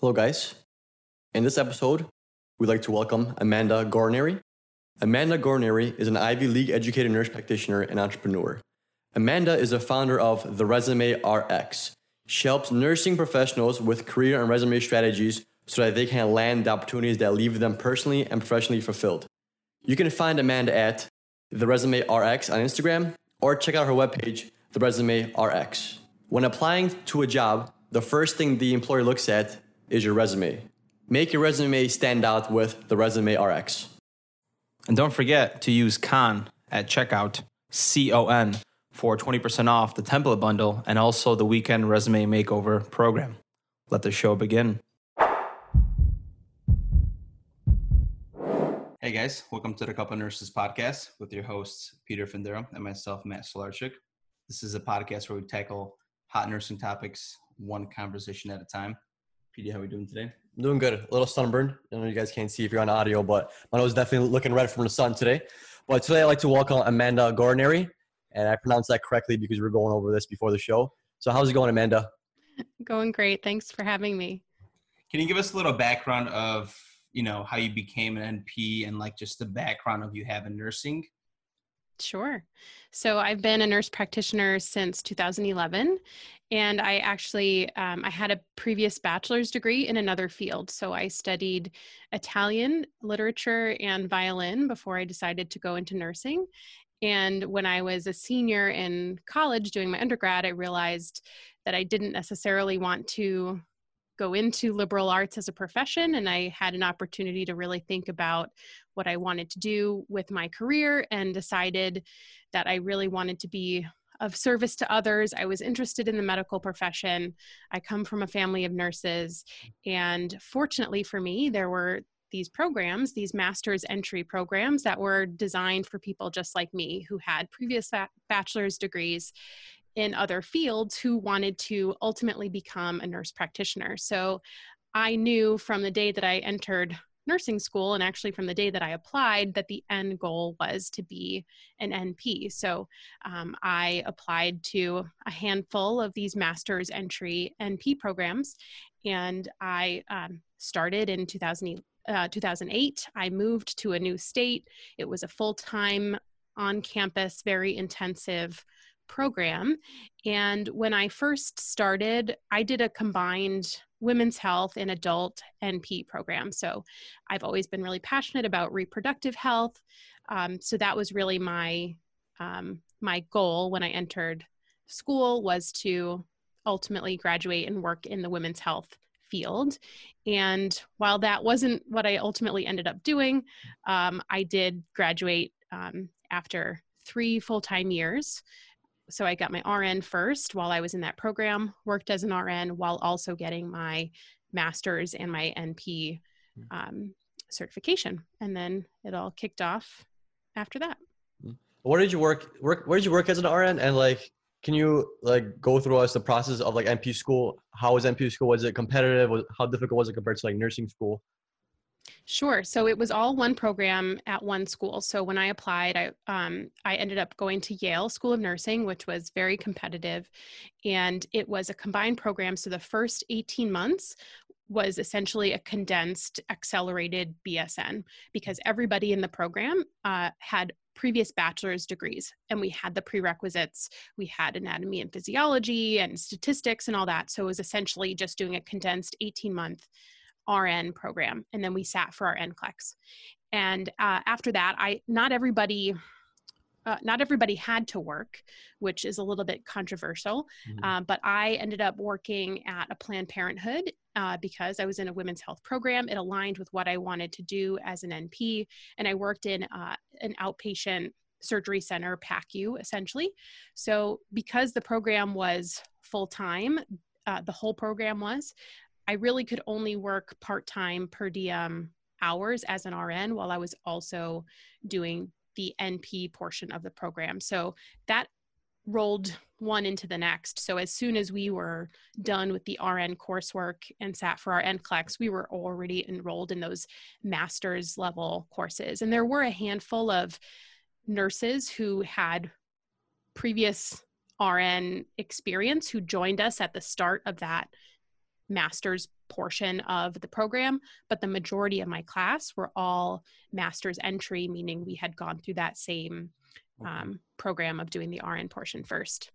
Hello, guys. In this episode, we'd like to welcome Amanda Guarniere. Amanda Guarniere is an Ivy League educated nurse practitioner and entrepreneur. Amanda is the founder of The Resume RX. She helps nursing professionals with career and resume strategies so that they can land the opportunities that leave them personally and professionally fulfilled. You can find Amanda at The Resume RX on Instagram or check out her webpage, The Resume RX. When applying to a job, the first thing the employer looks at is your resume. Make your resume stand out with the Resume RX. And don't forget to use CON at checkout, C O N, for 20% off the template bundle and also the weekend resume makeover program. Let the show begin. Hey guys, welcome to the Couple Nurses Podcast with your hosts, Peter Findero and myself, Matt Solarchik. This is a podcast where we tackle hot nursing topics one conversation at a time. PD, how are we doing today? I'm doing good. A little sunburned. I know you guys can't see if you're on audio, but my nose is definitely looking red from the sun today. But today I'd like to welcome Amanda Guarniere, and I pronounced that correctly because we were going over this before the show. So how's it going, Amanda? Going great. Thanks for having me. Can you give us a little background of you know how you became an NP and like just the background of you having nursing? Sure. So I've been a nurse practitioner since 2011, and I actually um, I had a previous bachelor's degree in another field. So I studied Italian literature and violin before I decided to go into nursing. And when I was a senior in college doing my undergrad, I realized that I didn't necessarily want to go into liberal arts as a profession and I had an opportunity to really think about what I wanted to do with my career and decided that I really wanted to be of service to others. I was interested in the medical profession. I come from a family of nurses and fortunately for me there were these programs, these master's entry programs that were designed for people just like me who had previous bachelor's degrees in other fields who wanted to ultimately become a nurse practitioner. So I knew from the day that I entered nursing school and actually from the day that I applied that the end goal was to be an NP. So um, I applied to a handful of these master's entry NP programs and I um, started in 2000, uh, 2008. I moved to a new state. It was a full time on campus, very intensive program. And when I first started, I did a combined women's health and adult NP program. So I've always been really passionate about reproductive health. Um, so that was really my um, my goal when I entered school was to ultimately graduate and work in the women's health field. And while that wasn't what I ultimately ended up doing, um, I did graduate um, after three full time years so I got my RN first while I was in that program, worked as an RN while also getting my master's and my NP hmm. um, certification. And then it all kicked off after that. Hmm. Where did you work, work where did you work as an RN? And like, can you like go through us the process of like NP school? How was NP school? Was it competitive? How difficult was it compared to like nursing school? Sure. So it was all one program at one school. So when I applied, I um, I ended up going to Yale School of Nursing, which was very competitive, and it was a combined program. So the first 18 months was essentially a condensed, accelerated BSN because everybody in the program uh, had previous bachelor's degrees and we had the prerequisites we had anatomy and physiology and statistics and all that so it was essentially just doing a condensed 18 month RN program, and then we sat for our NCLEX. And uh, after that, I not everybody. Uh, not everybody had to work, which is a little bit controversial. Mm-hmm. Uh, but I ended up working at a Planned Parenthood uh, because I was in a women's health program. It aligned with what I wanted to do as an NP, and I worked in uh, an outpatient surgery center, PACU, essentially. So because the program was full time, uh, the whole program was. I really could only work part time per diem hours as an RN while I was also doing the NP portion of the program. So that rolled one into the next. So as soon as we were done with the RN coursework and sat for our NCLEX, we were already enrolled in those master's level courses. And there were a handful of nurses who had previous RN experience who joined us at the start of that master's portion of the program, but the majority of my class were all master's entry, meaning we had gone through that same um, program of doing the RN portion first.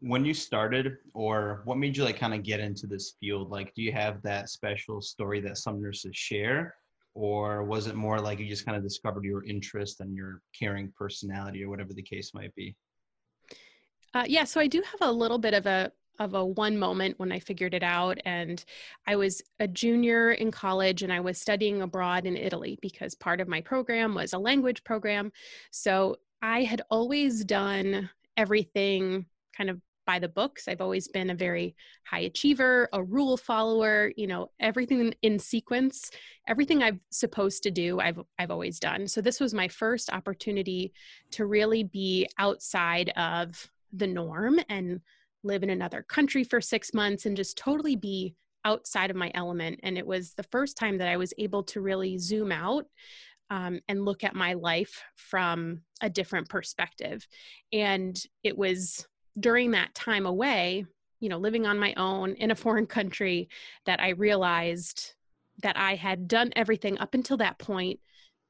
When you started, or what made you like kind of get into this field? Like, do you have that special story that some nurses share? Or was it more like you just kind of discovered your interest and your caring personality, or whatever the case might be? Uh, yeah, so I do have a little bit of a of a one moment when I figured it out. And I was a junior in college and I was studying abroad in Italy because part of my program was a language program. So I had always done everything kind of by the books. I've always been a very high achiever, a rule follower, you know, everything in sequence, everything I've supposed to do, I've I've always done. So this was my first opportunity to really be outside of the norm and live in another country for six months and just totally be outside of my element. And it was the first time that I was able to really zoom out um, and look at my life from a different perspective. And it was during that time away, you know, living on my own in a foreign country, that I realized that I had done everything up until that point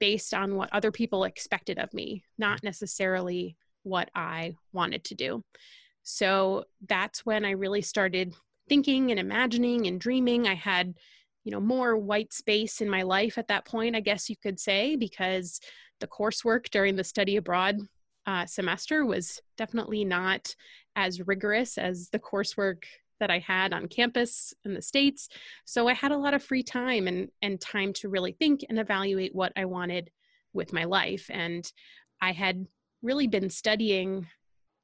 based on what other people expected of me, not necessarily what I wanted to do. So that's when I really started thinking and imagining and dreaming. I had, you know, more white space in my life at that point, I guess you could say, because the coursework during the study abroad uh, semester was definitely not as rigorous as the coursework that I had on campus in the States. So I had a lot of free time and, and time to really think and evaluate what I wanted with my life. And I had really been studying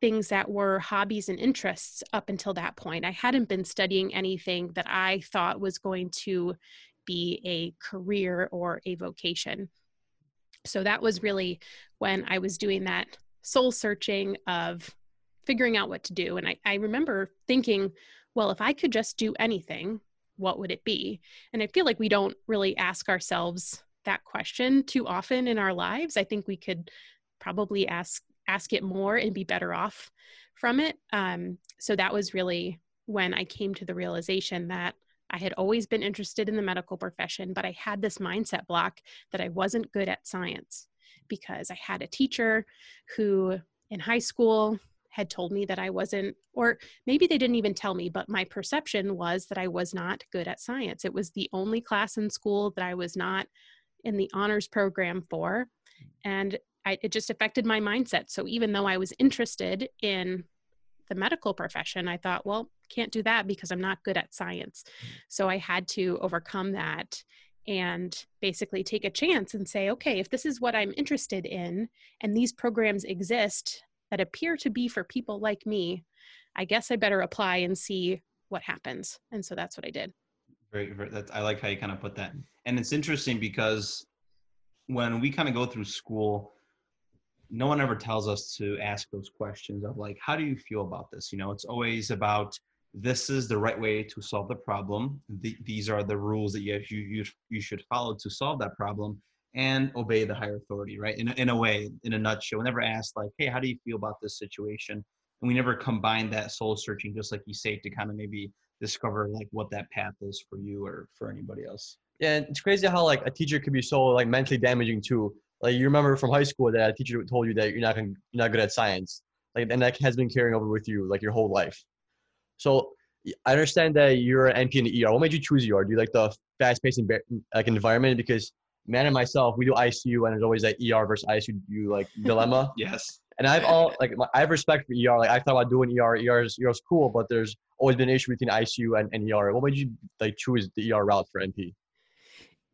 things that were hobbies and interests up until that point. I hadn't been studying anything that I thought was going to be a career or a vocation. So that was really when I was doing that soul searching of figuring out what to do. And I, I remember thinking, well, if I could just do anything, what would it be? And I feel like we don't really ask ourselves that question too often in our lives. I think we could probably ask ask it more and be better off from it. Um, so that was really when I came to the realization that I had always been interested in the medical profession, but I had this mindset block that I wasn't good at science because I had a teacher who in high school had told me that I wasn't, or maybe they didn't even tell me, but my perception was that I was not good at science. It was the only class in school that I was not in the honors program for. And I, it just affected my mindset. So even though I was interested in the medical profession, I thought, well, can't do that because I'm not good at science. So I had to overcome that and basically take a chance and say, okay, if this is what I'm interested in and these programs exist that appear to be for people like me, I guess I better apply and see what happens. And so that's what I did. Very, very that's, I like how you kind of put that. And it's interesting because when we kind of go through school, no one ever tells us to ask those questions of like how do you feel about this? You know it's always about this is the right way to solve the problem. The, these are the rules that you, you you should follow to solve that problem and obey the higher authority right? In, in a way in a nutshell we never ask like hey how do you feel about this situation? And we never combine that soul searching just like you say to kind of maybe discover like what that path is for you or for anybody else. Yeah it's crazy how like a teacher could be so like mentally damaging too like you remember from high school that a teacher told you that you're not gonna, you're not good at science, like and that has been carrying over with you like your whole life. So I understand that you're an NP in the ER. What made you choose ER? Do you like the fast-paced like environment? Because man and myself, we do ICU, and there's always that ER versus ICU like dilemma. yes. And I've all like I have respect for ER. Like I thought about doing ER. ER is, ER is cool, but there's always been an issue between ICU and, and ER. What made you like choose the ER route for NP?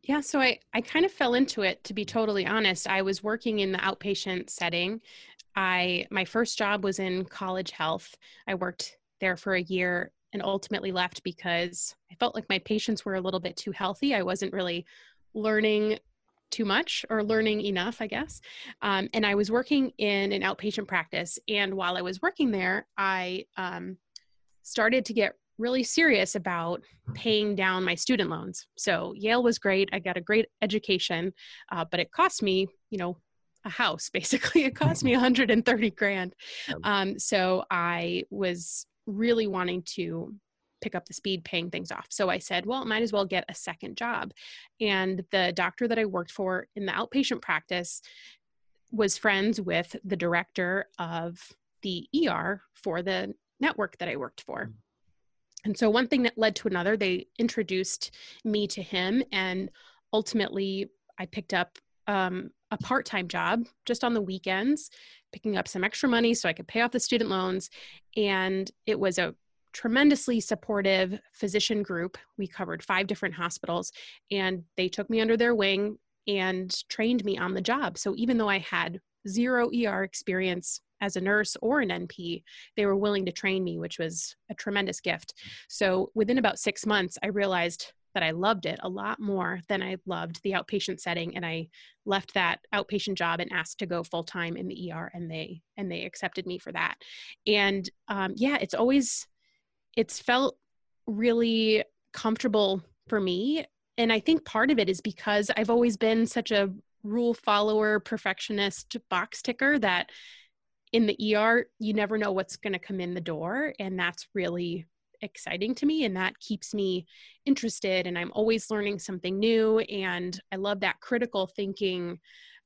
Yeah, so I, I kind of fell into it to be totally honest. I was working in the outpatient setting. I my first job was in college health. I worked there for a year and ultimately left because I felt like my patients were a little bit too healthy. I wasn't really learning too much or learning enough, I guess. Um, and I was working in an outpatient practice. And while I was working there, I um, started to get really serious about paying down my student loans. So Yale was great. I got a great education, uh, but it cost me, you know, a house basically. It cost me 130 grand. Um, so I was really wanting to pick up the speed paying things off. So I said, well, might as well get a second job. And the doctor that I worked for in the outpatient practice was friends with the director of the ER for the network that I worked for. And so one thing that led to another, they introduced me to him, and ultimately I picked up um, a part time job just on the weekends, picking up some extra money so I could pay off the student loans. And it was a tremendously supportive physician group. We covered five different hospitals, and they took me under their wing and trained me on the job. So even though I had zero ER experience as a nurse or an NP, they were willing to train me, which was a tremendous gift. So within about six months, I realized that I loved it a lot more than I loved the outpatient setting and I left that outpatient job and asked to go full time in the ER and they and they accepted me for that and um, yeah it's always it's felt really comfortable for me and I think part of it is because I've always been such a rule follower perfectionist box ticker that in the ER, you never know what's going to come in the door. And that's really exciting to me. And that keeps me interested. And I'm always learning something new. And I love that critical thinking.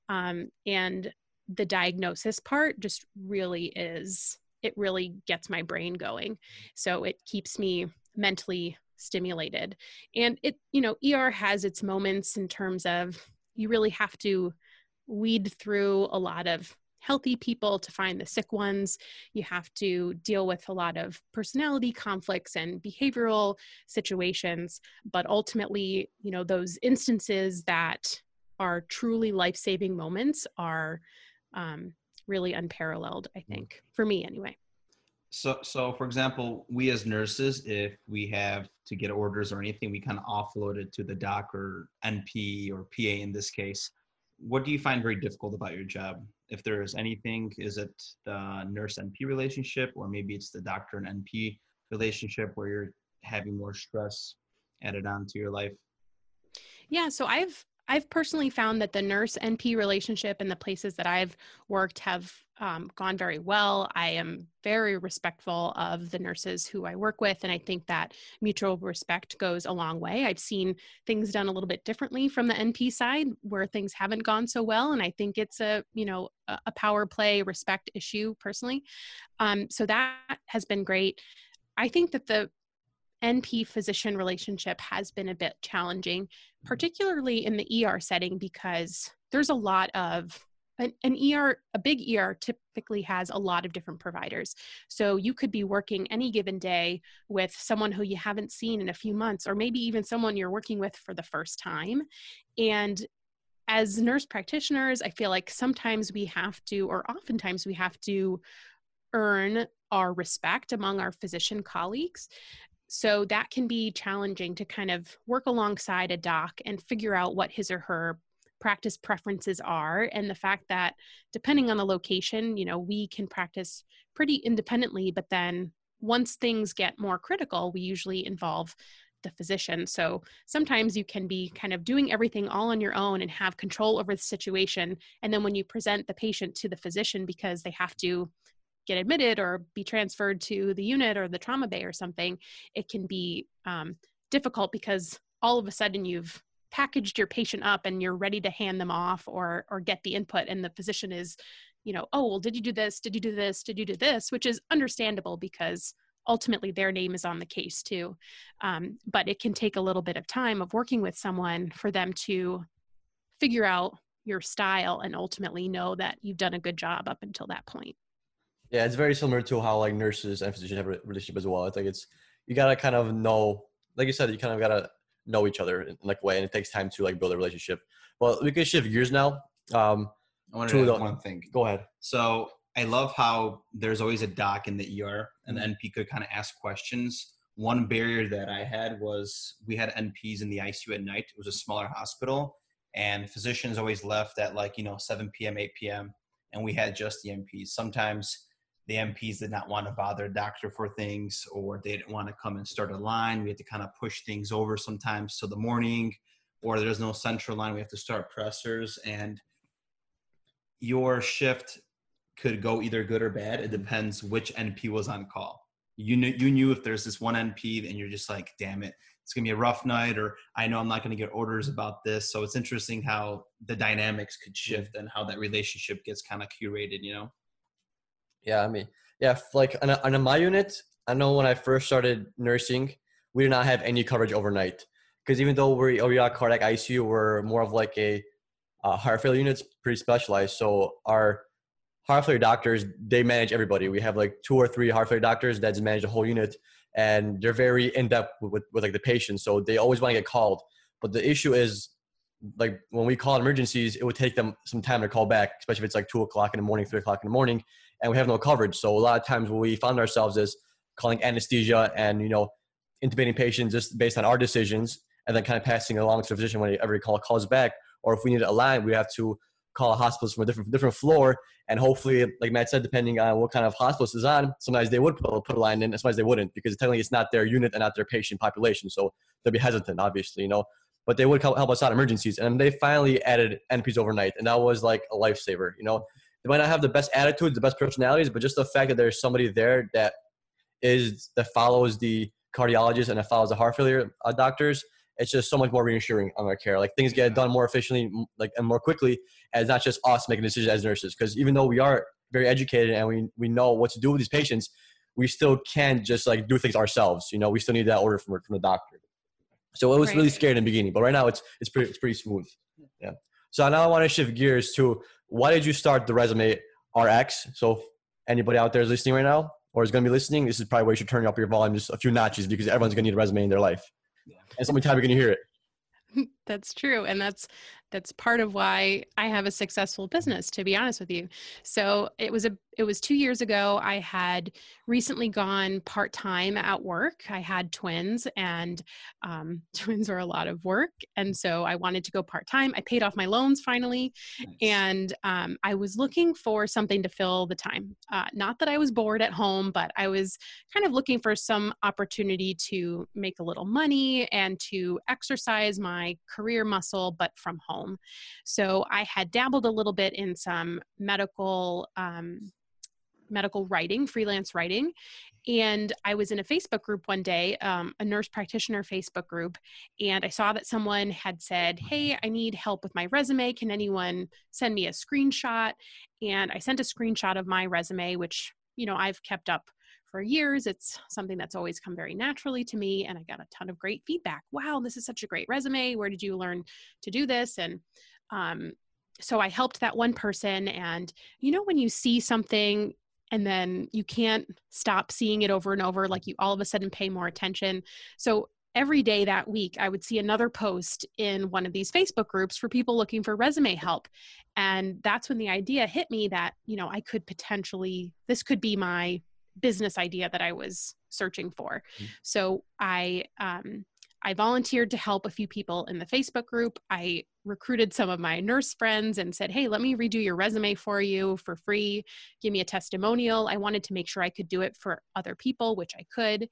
Um, and the diagnosis part just really is, it really gets my brain going. So it keeps me mentally stimulated. And it, you know, ER has its moments in terms of you really have to weed through a lot of healthy people to find the sick ones. You have to deal with a lot of personality conflicts and behavioral situations. But ultimately, you know, those instances that are truly life saving moments are um, really unparalleled, I mm. think, for me anyway. So, so for example, we as nurses, if we have to get orders or anything, we kind of offload it to the doc or NP or PA in this case. What do you find very difficult about your job? if there is anything, is it the nurse NP relationship, or maybe it's the doctor and NP relationship where you're having more stress added on to your life? Yeah, so I've I've personally found that the nurse NP relationship and the places that I've worked have um, gone very well. I am very respectful of the nurses who I work with, and I think that mutual respect goes a long way. I've seen things done a little bit differently from the NP side where things haven't gone so well, and I think it's a you know a power play respect issue personally. Um, so that has been great. I think that the NP physician relationship has been a bit challenging. Particularly in the ER setting, because there's a lot of an, an, ER, a big ER typically has a lot of different providers. So you could be working any given day with someone who you haven't seen in a few months, or maybe even someone you're working with for the first time. And as nurse practitioners, I feel like sometimes we have to, or oftentimes we have to earn our respect among our physician colleagues. So that can be challenging to kind of work alongside a doc and figure out what his or her practice preferences are and the fact that depending on the location, you know, we can practice pretty independently, but then once things get more critical, we usually involve the physician. So sometimes you can be kind of doing everything all on your own and have control over the situation. And then when you present the patient to the physician because they have to get admitted or be transferred to the unit or the trauma bay or something, it can be um, difficult because all of a sudden you've packaged your patient up and you're ready to hand them off or or get the input and the physician is you know oh well did you do this? Did you do this? Did you do this? which is understandable because ultimately their name is on the case too. Um, but it can take a little bit of time of working with someone for them to figure out your style and ultimately know that you've done a good job up until that point yeah, it's very similar to how like nurses and physicians have a relationship as well. It's like it's you gotta kind of know, like you said, you kind of gotta know each other in like a way, and it takes time to like build a relationship. Well, we can shift gears now. Um, I want to add one thing. Go ahead. So I love how there's always a doc in the ER, and the. NP could kind of ask questions. One barrier that I had was we had NPs in the ICU at night. It was a smaller hospital, and physicians always left at like you know 7 p.m., 8 p.m., and we had just the NPs. Sometimes the NPs did not want to bother a doctor for things or they didn't want to come and start a line. We had to kind of push things over sometimes till the morning or there's no central line. We have to start pressors and your shift could go either good or bad. It mm-hmm. depends which NP was on call. you knew you knew if there's this one NP and you're just like, damn it, it's gonna be a rough night, or I know I'm not gonna get orders about this. So it's interesting how the dynamics could shift and how that relationship gets kind of curated, you know? Yeah, I mean, yeah, like on, on my unit, I know when I first started nursing, we did not have any coverage overnight because even though we're we are cardiac ICU, we're more of like a uh, heart failure units, pretty specialized. So our heart failure doctors they manage everybody. We have like two or three heart failure doctors that manage the whole unit, and they're very in depth with, with, with like the patient. So they always want to get called. But the issue is like when we call emergencies, it would take them some time to call back, especially if it's like two o'clock in the morning, three o'clock in the morning, and we have no coverage. So a lot of times what we found ourselves is calling anesthesia and you know intubating patients just based on our decisions, and then kind of passing along to the physician when every call calls back. Or if we need a line, we have to call a hospital from a different different floor, and hopefully, like Matt said, depending on what kind of hospital is on, sometimes they would put, a line in, and sometimes they wouldn't because technically it's not their unit and not their patient population, so they'll be hesitant, obviously, you know. But they would help us out emergencies, and they finally added NPs overnight, and that was like a lifesaver, you know. They might not have the best attitudes, the best personalities, but just the fact that there's somebody there that is that follows the cardiologist and that follows the heart failure uh, doctors it's just so much more reassuring on our care. Like things get done more efficiently, like and more quickly, and it's not just us making decisions as nurses. Because even though we are very educated and we we know what to do with these patients, we still can't just like do things ourselves. You know, we still need that order from from the doctor. So it was right. really scary in the beginning, but right now it's it's pretty it's pretty smooth. Yeah. So now I want to shift gears to why did you start the resume RX? So anybody out there is listening right now or is going to be listening, this is probably where you should turn up your volume just a few notches because everyone's going to need a resume in their life and so many times you're going to hear it. That's true. And that's that's part of why I have a successful business, to be honest with you. So it was a it was two years ago. I had recently gone part time at work. I had twins, and um, twins are a lot of work, and so I wanted to go part time. I paid off my loans finally, nice. and um, I was looking for something to fill the time. Uh, not that I was bored at home, but I was kind of looking for some opportunity to make a little money and to exercise my career muscle, but from home. So I had dabbled a little bit in some medical. Um, medical writing, freelance writing. And I was in a Facebook group one day, um, a nurse practitioner Facebook group, and I saw that someone had said, Hey, I need help with my resume. Can anyone send me a screenshot? And I sent a screenshot of my resume, which, you know, I've kept up for years. It's something that's always come very naturally to me. And I got a ton of great feedback. Wow, this is such a great resume. Where did you learn to do this? And um, so I helped that one person. And you know, when you see something and then you can't stop seeing it over and over like you all of a sudden pay more attention so every day that week i would see another post in one of these facebook groups for people looking for resume help and that's when the idea hit me that you know i could potentially this could be my business idea that i was searching for mm-hmm. so i um, I volunteered to help a few people in the Facebook group. I recruited some of my nurse friends and said, Hey, let me redo your resume for you for free. Give me a testimonial. I wanted to make sure I could do it for other people, which I could.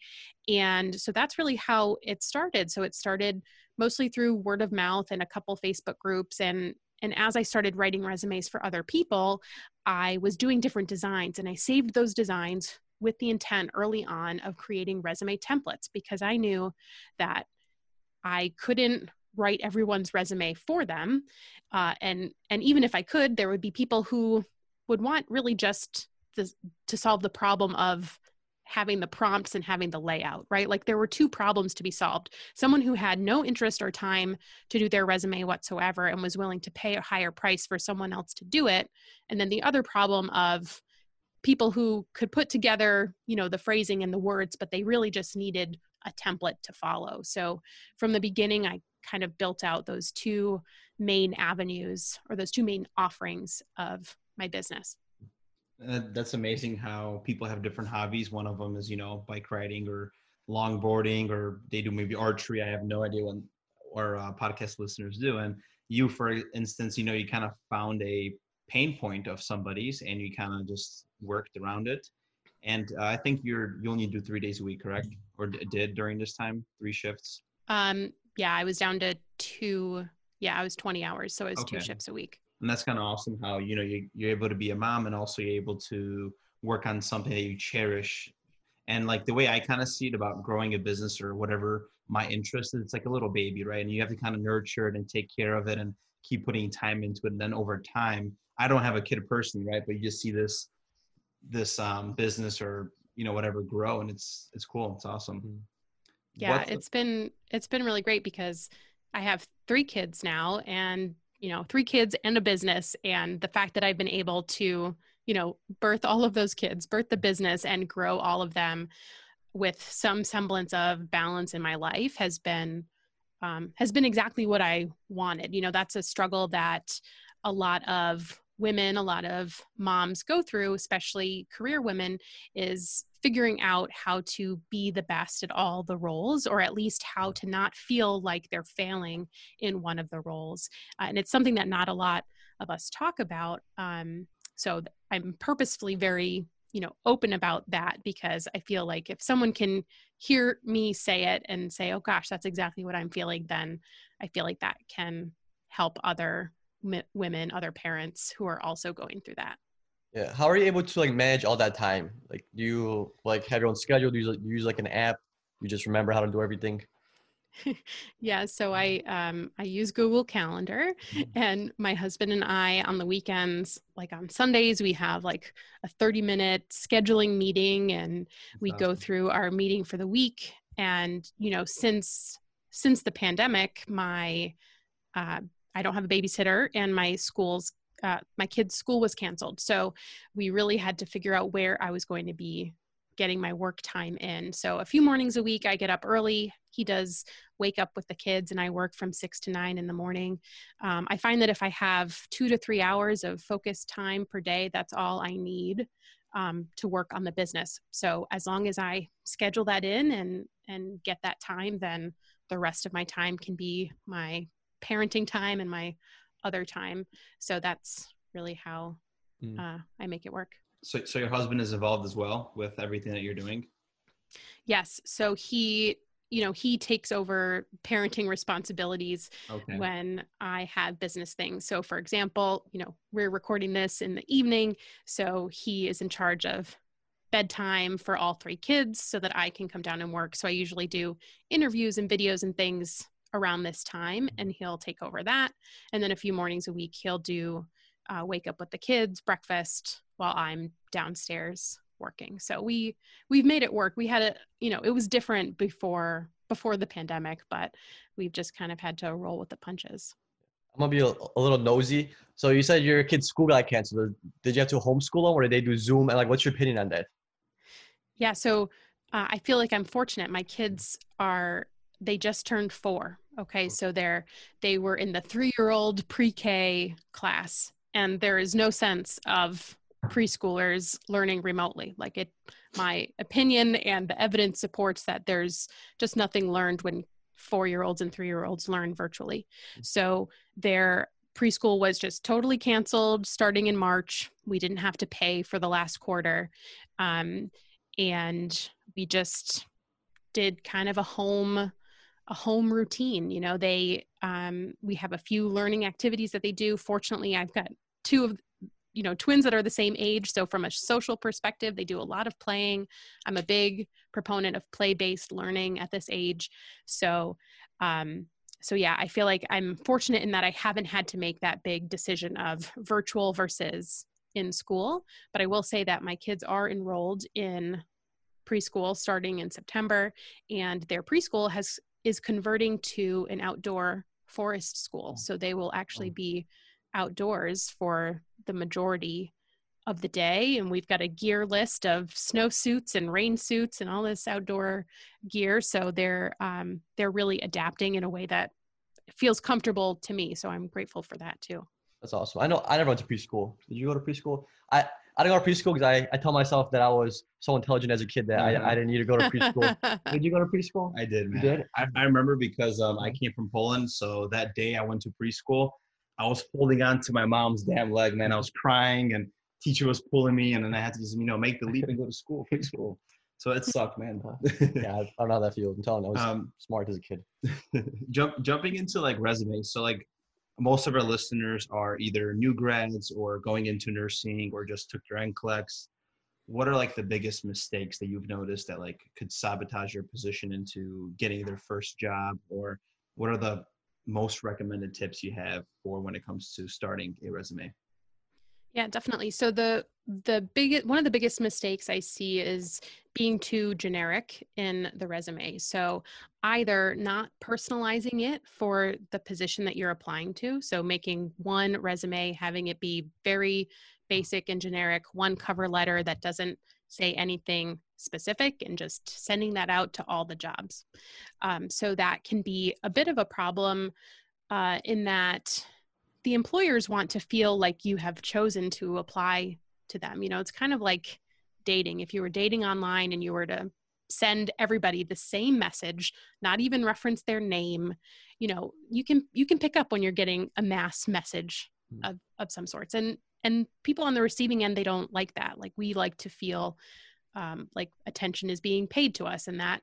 And so that's really how it started. So it started mostly through word of mouth and a couple Facebook groups. And and as I started writing resumes for other people, I was doing different designs and I saved those designs with the intent early on of creating resume templates because I knew that I couldn't write everyone's resume for them, uh, and and even if I could, there would be people who would want really just to, to solve the problem of having the prompts and having the layout, right? Like there were two problems to be solved. Someone who had no interest or time to do their resume whatsoever and was willing to pay a higher price for someone else to do it. And then the other problem of people who could put together, you know, the phrasing and the words, but they really just needed a template to follow. So from the beginning, I kind of built out those two main avenues or those two main offerings of my business. Uh, that's amazing how people have different hobbies. One of them is, you know, bike riding or longboarding, or they do maybe archery. I have no idea what our uh, podcast listeners do. And you, for instance, you know, you kind of found a pain point of somebody's and you kind of just worked around it. And uh, I think you're you only do three days a week, correct? Or d- did during this time, three shifts? Um, yeah, I was down to two. Yeah, I was 20 hours, so it was okay. two shifts a week. And that's kind of awesome how you know you, you're able to be a mom and also you're able to work on something that you cherish And like the way I kind of see it about growing a business or whatever my interest is, it's like a little baby, right? And you have to kind of nurture it and take care of it and keep putting time into it. And then over time, I don't have a kid personally, right? But you just see this this um, business or you know whatever grow, and it's it's cool. It's awesome. Mhm. yeah What's the- it's been it's been really great because i have three kids now and you know three kids and a business and the fact that i've been able to you know birth all of those kids birth the business and grow all of them with some semblance of balance in my life has been um, has been exactly what i wanted you know that's a struggle that a lot of women a lot of moms go through especially career women is figuring out how to be the best at all the roles or at least how to not feel like they're failing in one of the roles. Uh, and it's something that not a lot of us talk about um, so i'm purposefully very you know open about that because i feel like if someone can hear me say it and say oh gosh that's exactly what i'm feeling then i feel like that can help other women other parents who are also going through that Yeah. How are you able to like manage all that time? Like, do you like have your own schedule? Do you, use- do you use like an app? You just remember how to do everything. yeah so i um i use google calendar Mhm. and my husband and i on the weekends like on sundays we have like a 30 minute scheduling meeting and we go through our meeting for the week and you know since since the pandemic my uh, i don't have a babysitter and my school's uh, my kid's school was canceled. So we really had to figure out where i was going to be getting my work time in. So a few mornings a week i get up early. He does wake up with the kids and i work from six to nine in the morning. Um, i find that if i have two to three hours of focused time per day that's all i need um, to work on the business. So as long as i schedule that in and and get that time then the rest of my time can be my parenting time and my other time so that's really how Mm. uh, i make it work So, so your husband is involved as well with everything that you're doing. yes so he you know he takes over parenting responsibilities Okay. when I have business things. So, for example, you know, we're recording this in the evening. So, he is in charge of bedtime for all three kids so that I can come down and work. So, I usually do interviews and videos and things around this time, and he'll take over that. And then a few mornings a week, he'll do uh, wake up with the kids, breakfast while I'm downstairs working. So we we've made it work. We had a you know it was different before before the pandemic, but we've just kind of had to roll with the punches. I'm gonna be a, a little nosy. So you said your kid's school got canceled. Did you have to homeschool them, or did they do Zoom? And like, what's your opinion on that? Yeah, so uh, I feel like I'm fortunate. My kids are they just turned four. Okay, so they're they were in the three year old pre K class, and there is no sense of preschoolers learning remotely. Like it, my opinion and the evidence supports that there's just nothing learned when four year olds and three year olds learn virtually. So their preschool was just totally canceled starting in March. We didn't have to pay for the last quarter. Um, and we just did kind of a home a home routine you know they um, we have a few learning activities that they do. Fortunately i've got two of you know twins that are the same age. So from a social perspective they do a lot of playing. I'm a big proponent of play based learning at this age. So um, so yeah i feel like i'm fortunate in that i haven't had to make that big decision of virtual versus in school. But i will say that my kids are enrolled in preschool starting in september and their preschool has is converting to an outdoor forest school. So they will actually be outdoors for the majority of the day. And we've got a gear list of snow suits and rain suits and all this outdoor gear. So they're um, they're really adapting in a way that feels comfortable to me. So i'm grateful for that too. That's awesome. I know I never went to preschool. Did you go to preschool? I I didn't go to preschool because I, I tell myself that I was so intelligent as a kid that Uh-huh. I, I didn't need to go to preschool. did you go to preschool? I did, You man. did? I, I remember because um, I came from Poland, so that day I went to preschool. I was holding on to my mom's damn leg, man. I was crying, and teacher was pulling me, and then I had to just, you know, make the leap and go to school, preschool. So it sucked, man. Yeah, I, I don't know how that feels. I'm telling you, I was um, smart as a kid. jump jumping into like resumes. So like most of our listeners are either new grads or going into nursing or just took their NCLEX. what are like the biggest mistakes that you've noticed that like could sabotage your position into getting their first job? Or what are the most recommended tips you have for when it comes to starting a resume? Yeah definitely. So the the big one of the biggest mistakes i see is being too generic in the resume. So either not personalizing it for the position that you're applying to so making one resume having it be very basic and generic one cover letter that doesn't say anything specific and just sending that out to all the jobs. Um, so that can be a bit of a problem uh, in that the employers want to feel like you have chosen to apply to them. You know it's kind of like dating. If you were dating online and you were to send everybody the same message not even reference their name you know you can you can pick up when you're getting a mass message hmm. of, of some sorts. And and people on the receiving end they don't like that. Like we like to feel um, like attention is being paid to us and that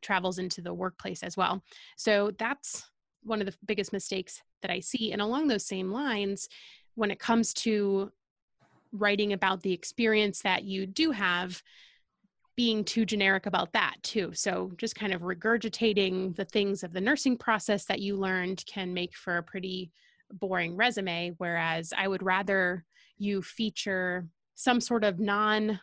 travels into the workplace as well. So that's one of the biggest mistakes that i see. And along those same lines when it comes to writing about the experience that you do have being too generic about that too. So just kind of regurgitating the things of the nursing process that you learned can make for a pretty boring resume whereas i would rather you feature some sort of non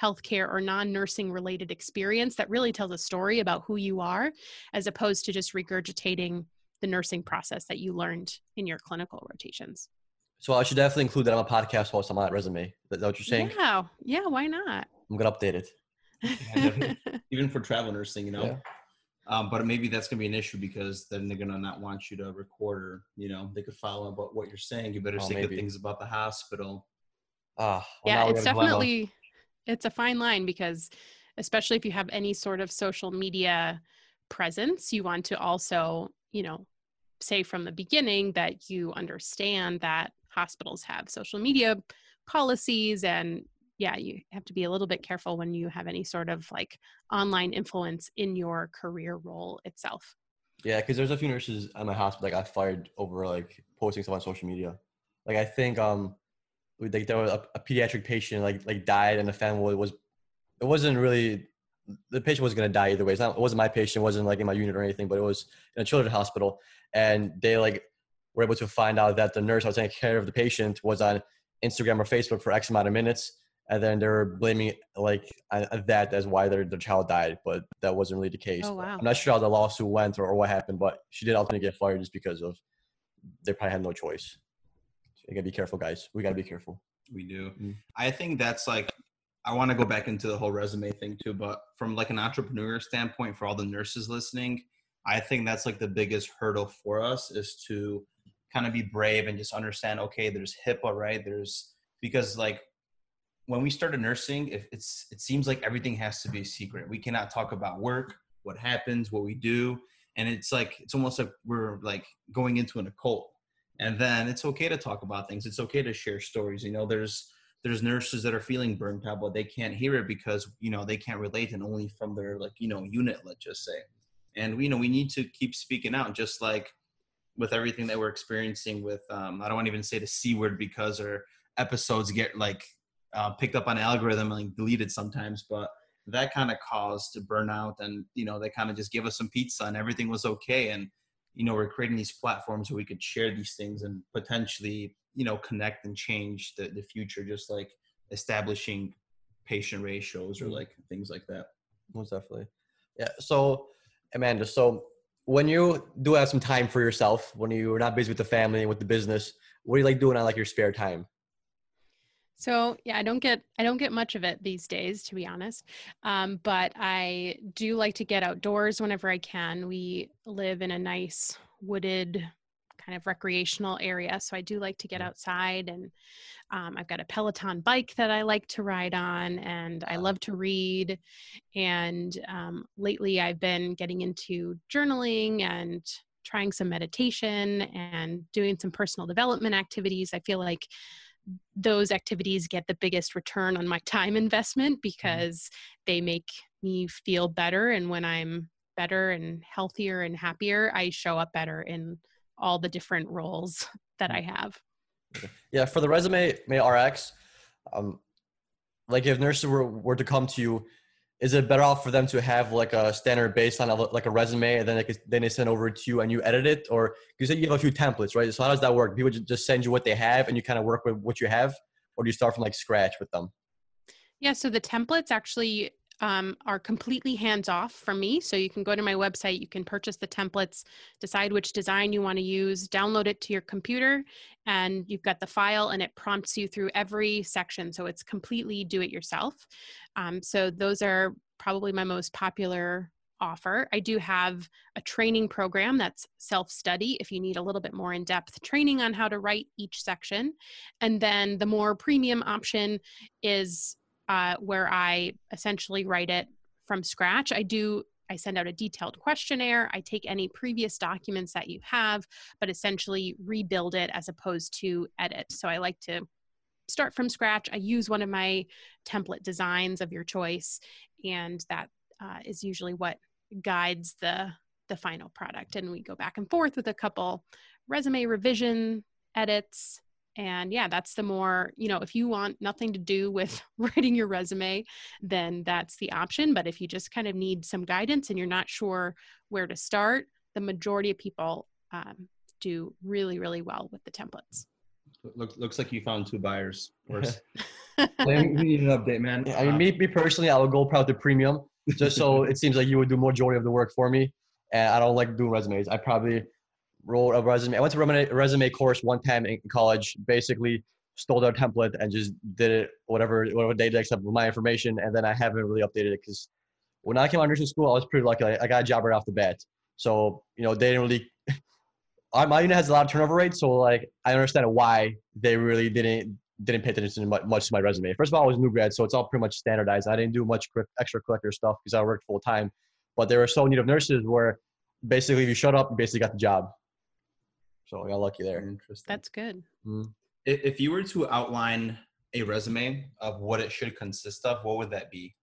healthcare or non nursing related experience that really tells a story about who you are as opposed to just regurgitating the nursing process that you learned in your clinical rotations so I should definitely include that I'm a podcast host on my resume. Is that what you're saying? Yeah, yeah. Why not? I'm gonna update it. Yeah, Even for travel nursing, you know. Yeah. Um, but maybe that's gonna be an issue because then they're gonna not want you to record or you know they could follow about what you're saying. You better oh, say maybe. good things about the hospital. Ah, well, yeah, it's definitely it's a fine line because especially if you have any sort of social media presence, you want to also you know say from the beginning that you understand that hospitals have social media policies and yeah you have to be a little bit careful when you have any sort of like online influence in your career role itself yeah because there's a few nurses at my hospital that got fired over like posting stuff on social media like i think um like there was a, a pediatric patient like like died and the family was it wasn't really the patient was to die either way. Not, it wasn't my patient, it wasn't like in my unit or anything, but it was in a children's hospital. And they like were able to find out that the nurse who was taking care of the patient was on Instagram or Facebook for X amount of minutes. And then they were blaming like that as why their, their child died, but that wasn't really the case. Oh, wow. I'm not sure how the lawsuit went or, or what happened, but she did ultimately get fired just because of they probably had no choice. So you gotta be careful, guys. We gotta be careful. We do. Mm-hmm. I think that's like I want to go back into the whole resume thing too, but from like an entrepreneur standpoint, for all the nurses listening, I think that's like the biggest hurdle for us is to kind of be brave and just understand. Okay, there's HIPAA, right? There's because like when we started nursing, if it's it seems like everything has to be secret. We cannot talk about work, what happens, what we do, and it's like it's almost like we're like going into an occult. And then it's okay to talk about things. It's okay to share stories. You know, there's there's nurses that are feeling burnt out but they can't hear it because you know they can't relate and only from their like you know unit let's just say and you know we need to keep speaking out just like with everything that we're experiencing with um, i don't want to even say the c word because our episodes get like uh, picked up on algorithm and like, deleted sometimes but that kind of caused to burnout and you know they kind of just give us some pizza and everything was okay. And you know we're creating these platforms where we could share these things and potentially you know connect and change the, the future just like establishing patient ratios or mm-hmm. like things like that. Most definitely. Yeah so amanda so when you do have some time for yourself when you're not busy with the family and with the business what do you like doing on like your spare time? So yeah i don't get i don't get much of it these days to be honest. Um, but i do like to get outdoors whenever i can. We live in a nice wooded kind of recreational area. So I do like to get mm. outside and um, I've got a Peloton bike that I like to ride on and I love to read. And um, lately I've been getting into journaling and trying some meditation and doing some personal development activities. I feel like those activities get the biggest return on my time investment mm-hmm. because they make me feel better. And when I'm better and healthier and happier, I show up better in all the different roles that I have. Yeah, for the resume May RX, um, like if nurses were, were to come to you, is it better off for them to have like a standard baseline of like a resume and then they could, then they send over to you and you edit it? Or you said you have a few templates right? So how does that work? People just send you what they have and you kind of work with what you have? Or do you start from like scratch with them? Yeah so the templates actually um, are completely hands off from me. So you can go to my website, you can purchase the templates, decide which design you want to use, download it to your computer, and you've got the file and it prompts you through every section. So it's completely do it yourself. Um, so those are probably my most popular offer. I do have a training program that's self study if you need a little bit more in depth training on how to write each section. And then the more premium option is uh, where I essentially write it from scratch. I do I send out a detailed questionnaire. I take any previous documents that you have, but essentially rebuild it as opposed to edit. So I like to start from scratch. I use one of my template designs of your choice, and that uh, is usually what guides the the final product. And we go back and forth with a couple resume revision edits and yeah that's the more you know if you want nothing to do with writing your resume then that's the option. But if you just kind of need some guidance and you're not sure where to start the majority of people um, do really really well with the templates. Looks, looks like you found two buyers. Worse. We need an update man. Yeah, i mean me, me personally i would go probably to premium just so it seems like you would do majority of the work for me. And i don't like doing resumes. I probably wrote a resume. I went to a resume course one time in college. Basically, stole their template and just did it whatever whatever they did except with my information. And then I haven't really updated it because when I came out of nursing school, I was pretty lucky. I got a job right off the bat. So you know they didn't really. my unit has a lot of turnover rate, so like I understand why they really didn't didn't pay attention much to my resume. First of all, I was new grad, so it's all pretty much standardized. I didn't do much extra extracurricular stuff because I worked full time. But they were so in need of nurses where basically if you shut up, you basically got the job. So I got lucky there. Interesting. That's good. Mm. If you were to outline a resume of what it should consist of, what would that be?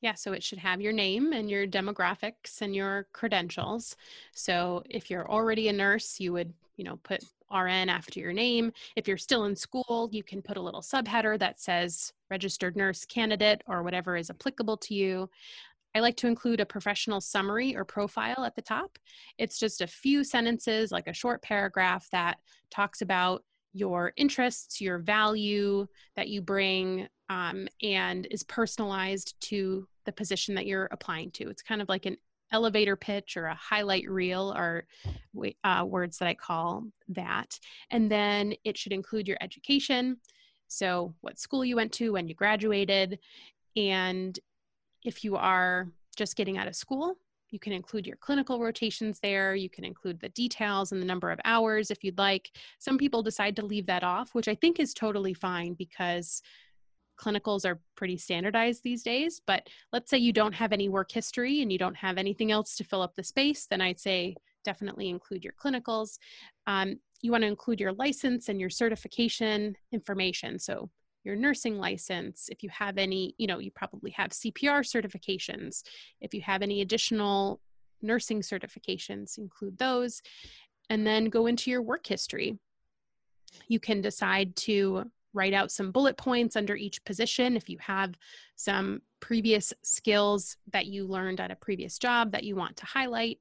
Yeah, so it should have your name and your demographics and your credentials. So if you're already a nurse, you would, you know, put RN after your name. If you're still in school, you can put a little subheader that says registered nurse candidate or whatever is applicable to you. I like to include a professional summary or profile at the top. It's just a few sentences, like a short paragraph that talks about your interests, your value that you bring, um, and is personalized to the position that you're applying to. It's kind of like an elevator pitch or a highlight reel or uh, words that I call that. And then it should include your education. So, what school you went to, when you graduated, and if you are just getting out of school, you can include your clinical rotations there. You can include the details and the number of hours if you'd like. Some people decide to leave that off, which I think is totally fine because clinicals are pretty standardized these days. But let's say you don't have any work history and you don't have anything else to fill up the space, then I'd say definitely include your clinicals. Um, you want to include your license and your certification information. So your nursing license, if you have any, you know, you probably have CPR certifications. If you have any additional nursing certifications, include those. And then go into your work history. You can decide to write out some bullet points under each position if you have some previous skills that you learned at a previous job that you want to highlight.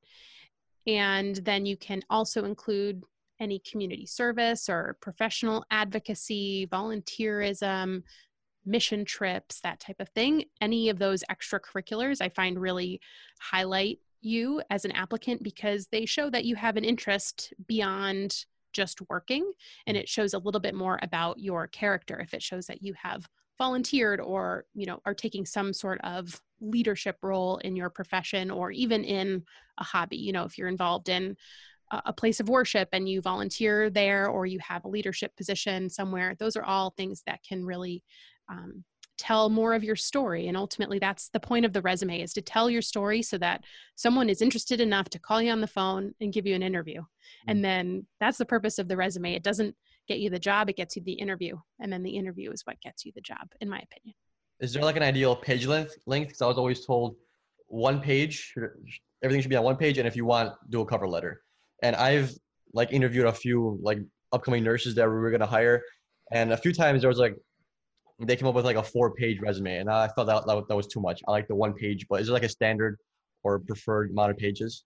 And then you can also include any community service or professional advocacy, volunteerism, mission trips, that type of thing. Any of those extracurriculars I find really highlight you as an applicant because they show that you have an interest beyond just working and it shows a little bit more about your character if it shows that you have volunteered or you know are taking some sort of leadership role in your profession or even in a hobby you know if you're involved in a place of worship and you volunteer there or you have a leadership position somewhere those are all things that can really um, tell more of your story. And ultimately that's the point of the resume is to tell your story so that someone is interested enough to call you on the phone and give you an interview. Mm-hmm. and then that's the purpose of the resume. It doesn't get you the job it gets you the interview. And then the interview is what gets you the job in my opinion. Is there like an ideal page length length? Because i was always told one page everything should be on one page and if you want do a cover letter and I've like interviewed a few like upcoming nurses that we were gonna hire, and a few times there was like they came up with like a four page resume, and I thought that, that that was too much. I like the one page, but is there like a standard or preferred amount of pages?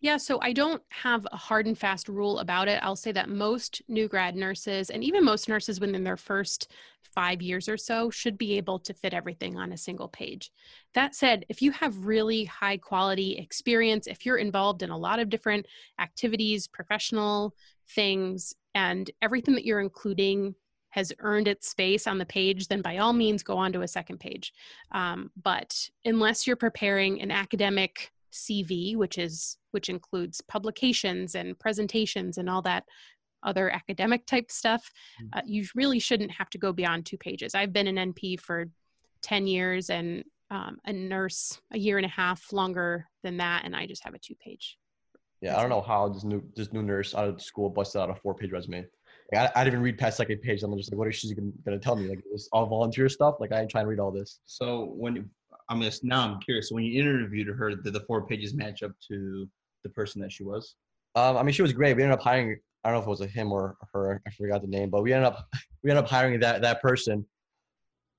Yeah, so I don't have a hard and fast rule about it. I'll say that most new grad nurses and even most nurses within their first five years or so should be able to fit everything on a single page. That said, if you have really high quality experience, if you're involved in a lot of different activities, professional things, and everything that you're including has earned its space on the page, then by all means go on to a second page. Um, but unless you're preparing an academic CV, which is which includes publications and presentations and all that other academic type stuff, mm. uh, you really shouldn't have to go beyond two pages. I've been an NP for 10 years and um, a nurse a year and a half longer than that, and I just have a two page. Yeah, I don't know how this new this new nurse out of school busted out a four page resume. Like, I, I didn't even read past second page. I'm just like, what is she gonna, tell me? Like, this all volunteer stuff? Like, I ain't trying to read all this. So when I'm just now I'm curious. So when you interviewed her, did the four pages match up to the person that she was? Um, I mean, she was great. We ended up hiring. I don't know if it was a him or her. I forgot the name, but we ended up we ended up hiring that that person.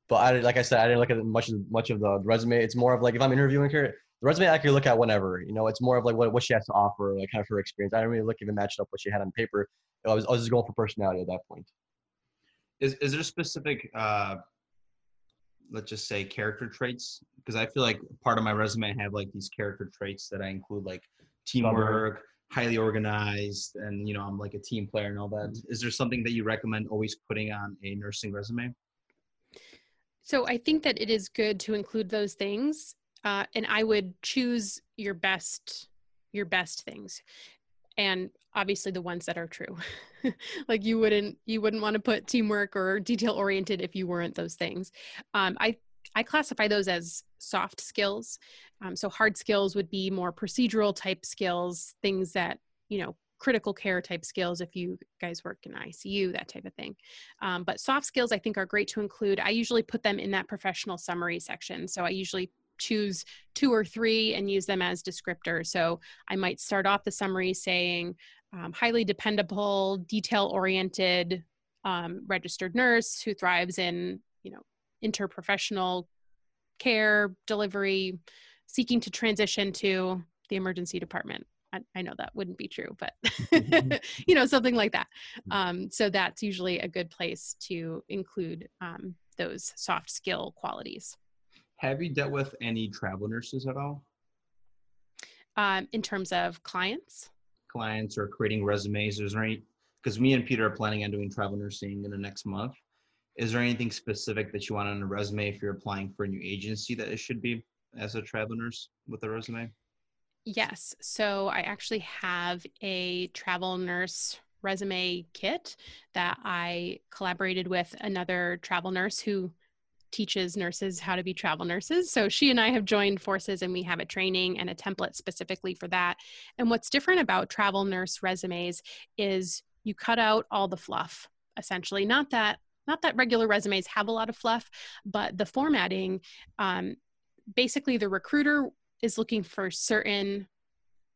But I like I said, I didn't look at much of much of the resume. It's more of like if I'm interviewing her, the resume I can look at whenever. You know, it's more of like what, what she has to offer, like kind of her experience. I didn't really look even matched up what she had on paper. I was I was just going for personality at that point. Is is there a specific uh, let's just say character traits because I feel like part of my resume I have like these character traits that I include like teamwork, highly organized, and you know I'm like a team player and all that. Mm-hmm. There something that you recommend always putting on a nursing resume? So I think that it is good to include those things, uh, and I would choose your best your best things and obviously the ones that are true. Like you wouldn't you wouldn't want to put teamwork or detail oriented if you weren't those things. Um, i i classify those as soft skills. Um, so hard skills would be more procedural type skills things that you know critical care type skills if you guys work in icu that type of thing. Um, but soft skills i think are great to include. I usually put them in that professional summary section. So i usually choose two or three and use them as descriptors. So I might start off the summary saying um, highly dependable, detail oriented um, registered nurse who thrives in, you know, interprofessional care delivery, seeking to transition to the emergency department. I, I know that wouldn't be true, but you know, something like that. Um, so that's usually a good place to include um, those soft skill qualities. Have you dealt with any travel nurses at all? Um, in terms of clients? Clients or creating resumes. Is there any, because me and Peter are planning on doing travel nursing in the next month. Is there anything specific that you want on a resume if you're applying for a new agency that it should be as a travel nurse with a resume? Yes. So I actually have a travel nurse resume kit that I collaborated with another travel nurse who teaches nurses how to be travel nurses. So she and I have joined forces and we have a training and a template specifically for that. And what's different about travel nurse resumes is you cut out all the fluff essentially. Not that not that regular resumes have a lot of fluff, but the formatting um, basically the recruiter is looking for certain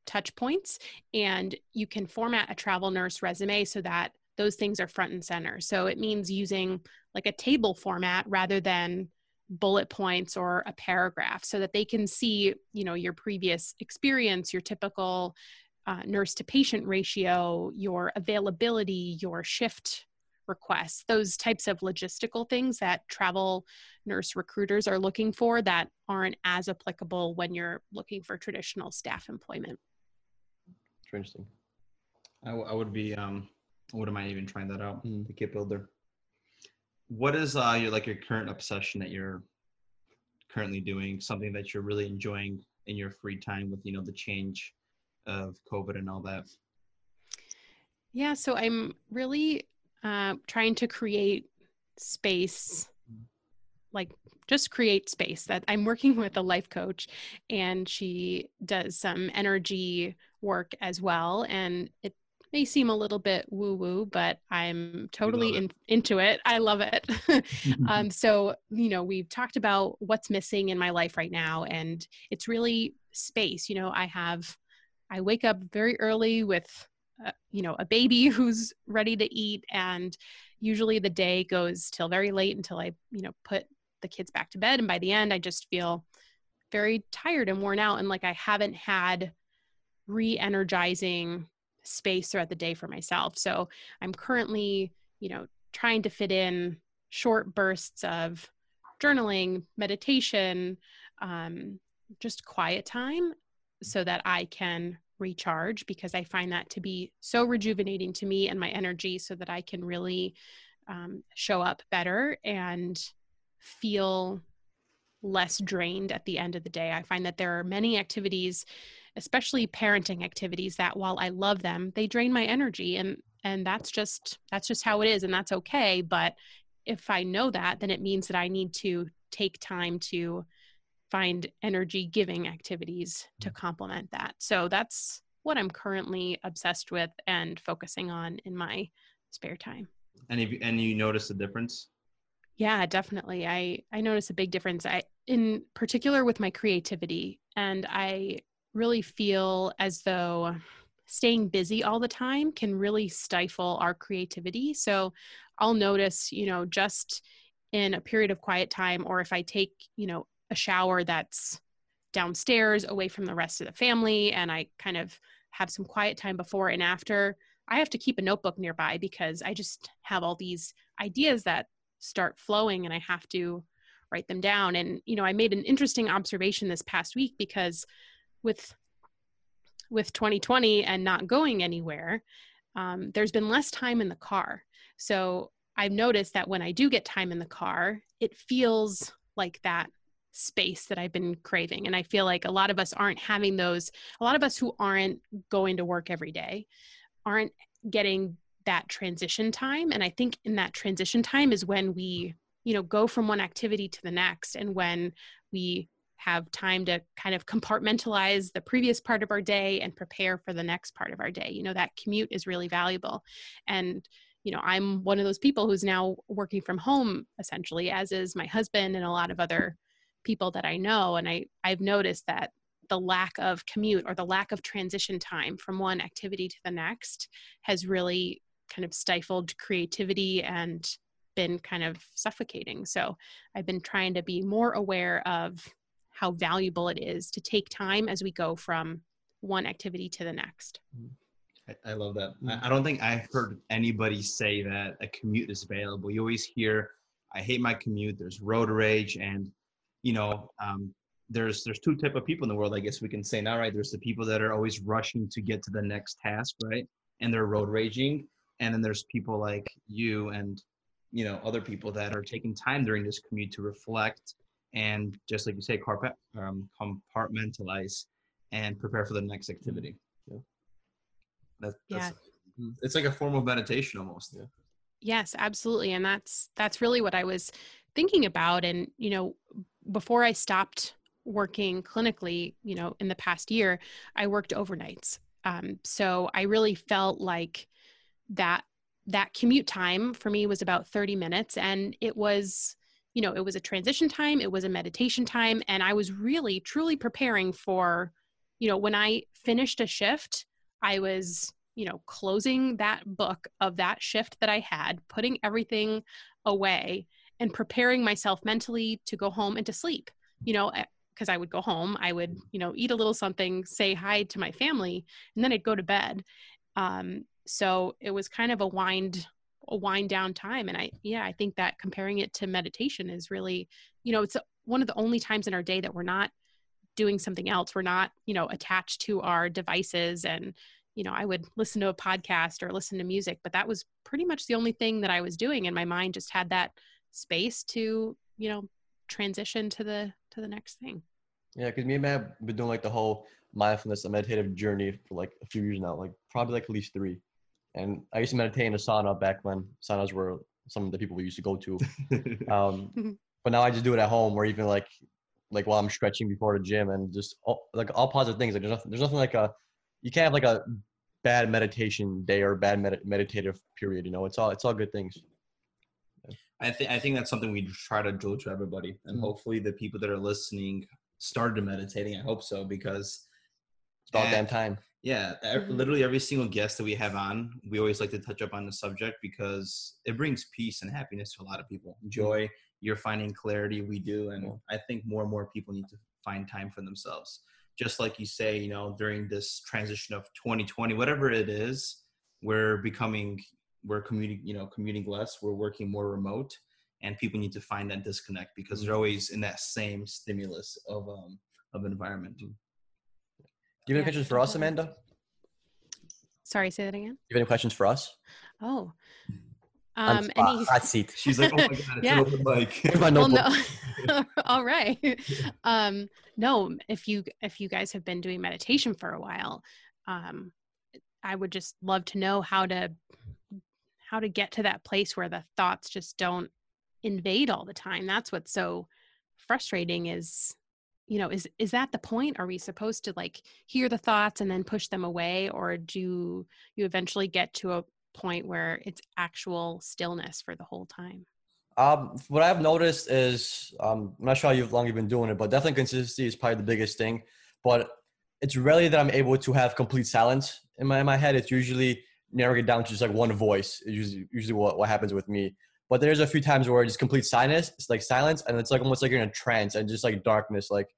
touch points and you can format a travel nurse resume so that those things are front and center. So it means using like a table format rather than bullet points or a paragraph so that they can see, you know, your previous experience, your typical uh, nurse to patient ratio, your availability, your shift requests, those types of logistical things that travel nurse recruiters are looking for that aren't as applicable when you're looking for traditional staff employment. Interesting. I, w- I would be um, what am I even trying that out? Mm. The kit builder. What is uh your like your current obsession that you're currently doing? Something that you're really enjoying in your free time with you know the change of COVID and all that. Yeah, so I'm really uh, trying to create space, like just create space. That I'm working with a life coach, and she does some energy work as well, and it may seem a little bit woo woo, but I'm totally in, into it. I love it. um, so, you know, we've talked about what's missing in my life right now, and it's really space. You know, I have, I wake up very early with uh, you know a baby who's ready to eat and usually the day goes till very late until i you know put the kids back to bed and by the end i just feel very tired and worn out and like i haven't had re-energizing space throughout the day for myself so i'm currently you know trying to fit in short bursts of journaling meditation um, just quiet time so that i can recharge because I find that to be so rejuvenating to me and my energy so that I can really um, show up better and feel less drained at the end of the day. I find that there are many activities, especially parenting activities that while I love them, they drain my energy and and that's just that's just how it is and that's okay, but if I know that, then it means that I need to take time to find energy giving activities to mm. complement that. So that's what I'm currently obsessed with and focusing on in my spare time. And you, and you notice a difference? Yeah, definitely. I I notice a big difference. I in particular with my creativity and I really feel as though staying busy all the time can really stifle our creativity. So I'll notice, you know, just in a period of quiet time or if I take, you know, a shower that's downstairs away from the rest of the family and I kind of have some quiet time before and after, I have to keep a notebook nearby because I just have all these ideas that start flowing and I have to write them down. And, you know, I made an interesting observation this past week because with with 2020 and not going anywhere, um, there's been less time in the car. So I've noticed that when I do get time in the car, it feels like that space that I've been craving. And I feel like a lot of us aren't having those, a lot of us who aren't going to work every day aren't getting that transition time. And I think in that transition time is when we, you know, go from one activity to the next and when we have time to kind of compartmentalize the previous part of our day and prepare for the next part of our day. You know, that commute is really valuable. And you know, I'm one of those people who's now working from home essentially, as is my husband and a lot of other people that I know. And I, I've noticed that the lack of commute or the lack of transition time from one activity to the next has really kind of stifled creativity and been kind of suffocating. So I've been trying to be more aware of how valuable it is to take time as we go from one activity to the next. I, love that. I, I don't think I've heard anybody say that a commute is available. You always hear, I hate my commute, there's road rage, and you know, um, there's there's two type of people in the world. I guess we can say now, right? There's the people that are always rushing to get to the next task, right? And they're road raging, and then there's people like you and you know other people that are taking time during this commute to reflect and just like you say, carpet, um, compartmentalize and prepare for the next activity. Yeah. That, that's, yeah. It's like a form of meditation almost. Yeah. Yes, absolutely. And that's, that's really what I was thinking about. And, you know, before I stopped working clinically, you know, in the past year, I worked overnights. Um, so I really felt like that that commute time for me was about 30 minutes and it was you know it was a transition time it was a meditation time and i was really truly preparing for you know when i finished a shift i was you know closing that book of that shift that i had putting everything away and preparing myself mentally to go home and to sleep you know because eh, i would go home i would you know eat a little something say hi to my family and then i'd go to bed. Um, so it was kind of a wind a wind down time and i yeah i think that comparing it to meditation is really you know it's one of the only times in our day that we're not doing something else. We're not you know attached to our devices and you know i would listen to a podcast or listen to music but that was pretty much the only thing that i was doing and my mind just had that space to you know transition to the to the next thing. Yeah because me and matt have been doing like the whole mindfulness and meditative journey for like a few years now like probably like at least three and i used to meditate in a sauna back when saunas were some of the people we used to go to um, but now i just do it at home or even like like while i'm stretching before the gym and just all, like all positive things like there's nothing, there's nothing like a you can't have like a bad meditation day or bad med- meditative period you know it's all it's all good things I think I think that's something we try to do to everybody, and mm-hmm. hopefully the people that are listening started meditating. I hope so because it's about damn time. Yeah, Mhm. literally every single guest that we have on, we always like to touch up on the subject because it brings peace and happiness to a lot of people. Joy, you're finding clarity, we do, and. I think more and more people need to find time for themselves. Just like you say, you know, during this transition of 2020, whatever it is, we're becoming, we're commuting, you know, commuting less, we're working more remote, and people need to find that disconnect because they're always in that same stimulus of um of environment. Do you have any Yeah, questions for us. Amanda? Sorry, say that again. You have any questions for us? Oh. Um, spot, any, hot seat. She's like, oh my god, it's Yeah. an open mic. Here's my well, no. All right. Um, no, if you if you guys have been doing meditation for a while, um, I would just love to know how to how to get to that place where the thoughts just don't invade all the time. That's what's so frustrating is you know is is that the point are we supposed to like hear the thoughts and then push them away or do you eventually get to a point where it's actual stillness for the whole time Um, what I've noticed is, um, I'm not sure how long you've been doing it, but definitely consistency is probably the biggest thing. But it's rarely that I'm able to have complete silence in my in my head. It's usually narrowing it down to just like one voice. Usually usually what, what happens with me. But there's a few times where it's complete silence. It's like silence, and it's like almost like you're in a trance and just like darkness, like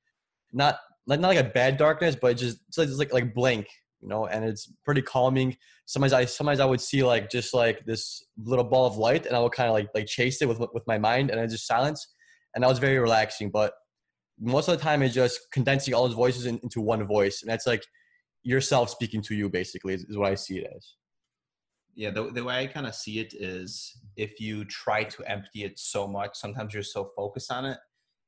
not like not like a bad darkness, but just like, it's like like blank, you know. And it's pretty calming. Sometimes I sometimes I would see like just like this little ball of light, and I would kind of like like chase it with with my mind, and it's just silence, and that was very relaxing. But most of the time, it's just condensing all those voices in, into one voice, and that's like yourself speaking to you, basically, is, is what I see it as. yeah the, the way i kind of see it is if you try to empty it so much sometimes you're so focused on it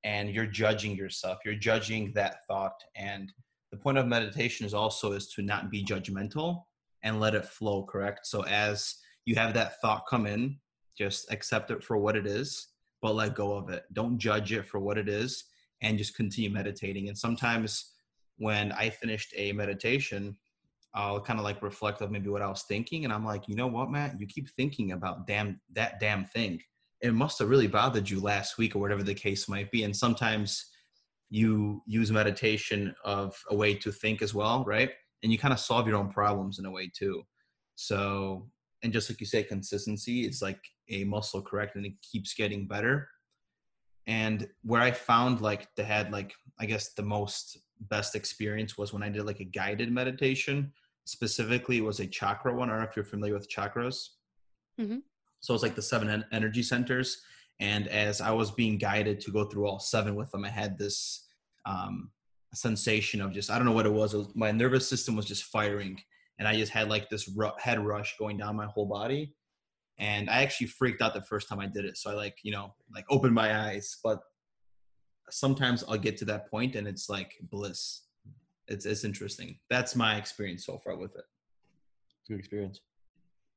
and you're judging yourself. You're judging that thought. And the point of meditation is also is to not be judgmental and let it flow correct? So as you have that thought come in just accept it for what it is but let go of it. Don't judge it for what it is and just continue meditating. And sometimes when i finished a meditation I'll kind of like reflect of maybe what I was thinking, and I'm like, you know what, Matt, you keep thinking about damn that damn thing. It must have really bothered you last week, or whatever the case might be. And sometimes you use meditation of a way to think as well, right? And you kind of solve your own problems in a way too. So, and just like you say, consistency, it's like a muscle, correct? And it keeps getting better. And where I found like the had like I guess the most best experience was when I did like a guided meditation specifically was a chakra one. I don't know if you're familiar with chakras. Mm Mhm. So it's like the seven en- energy centers. And as I was being guided to go through all seven with them, I had this um, sensation of just, I don't know what it was. It was my nervous system was just firing. And I just had like this ru- head rush going down my whole body. And I actually freaked out the first time I did it. So I like, you know, like opened my eyes. But sometimes I'll get to that point and it's like bliss it's it's interesting. That's my experience so far with it. Good experience.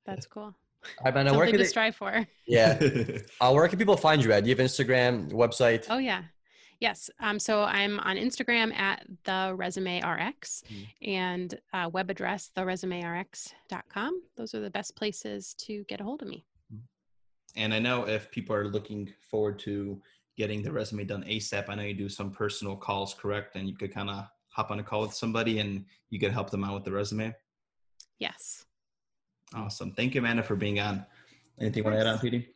that's cool All right, man. Where something can to they, strive for yeah. Uh, where can people find you at? Do you have Instagram, website? Oh yeah. Yes. Um, so I'm on Instagram at the resume RX Mm. and uh, web address theresumerx.com. Those are the best places to get a hold of me. and I know if people are looking forward to getting the resume done ASAP, I know you do some personal calls, correct? And you could kind of hop on a call with somebody and you could help them out with the resume. Yes. Awesome. Thank you, Amanda, for being on. Anything you want to add on, PD?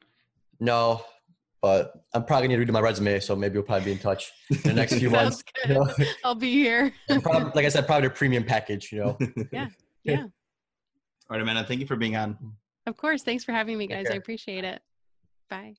No, but I'm probably gonna redo my resume, so maybe we'll probably be in touch in the next few months. Sounds You know? I'll be here. Probably- like I said, probably a premium package. You know. Yeah. Yeah. All right, Amanda, thank you for being on. Of course. Thanks for having me, guys. I appreciate it. Bye.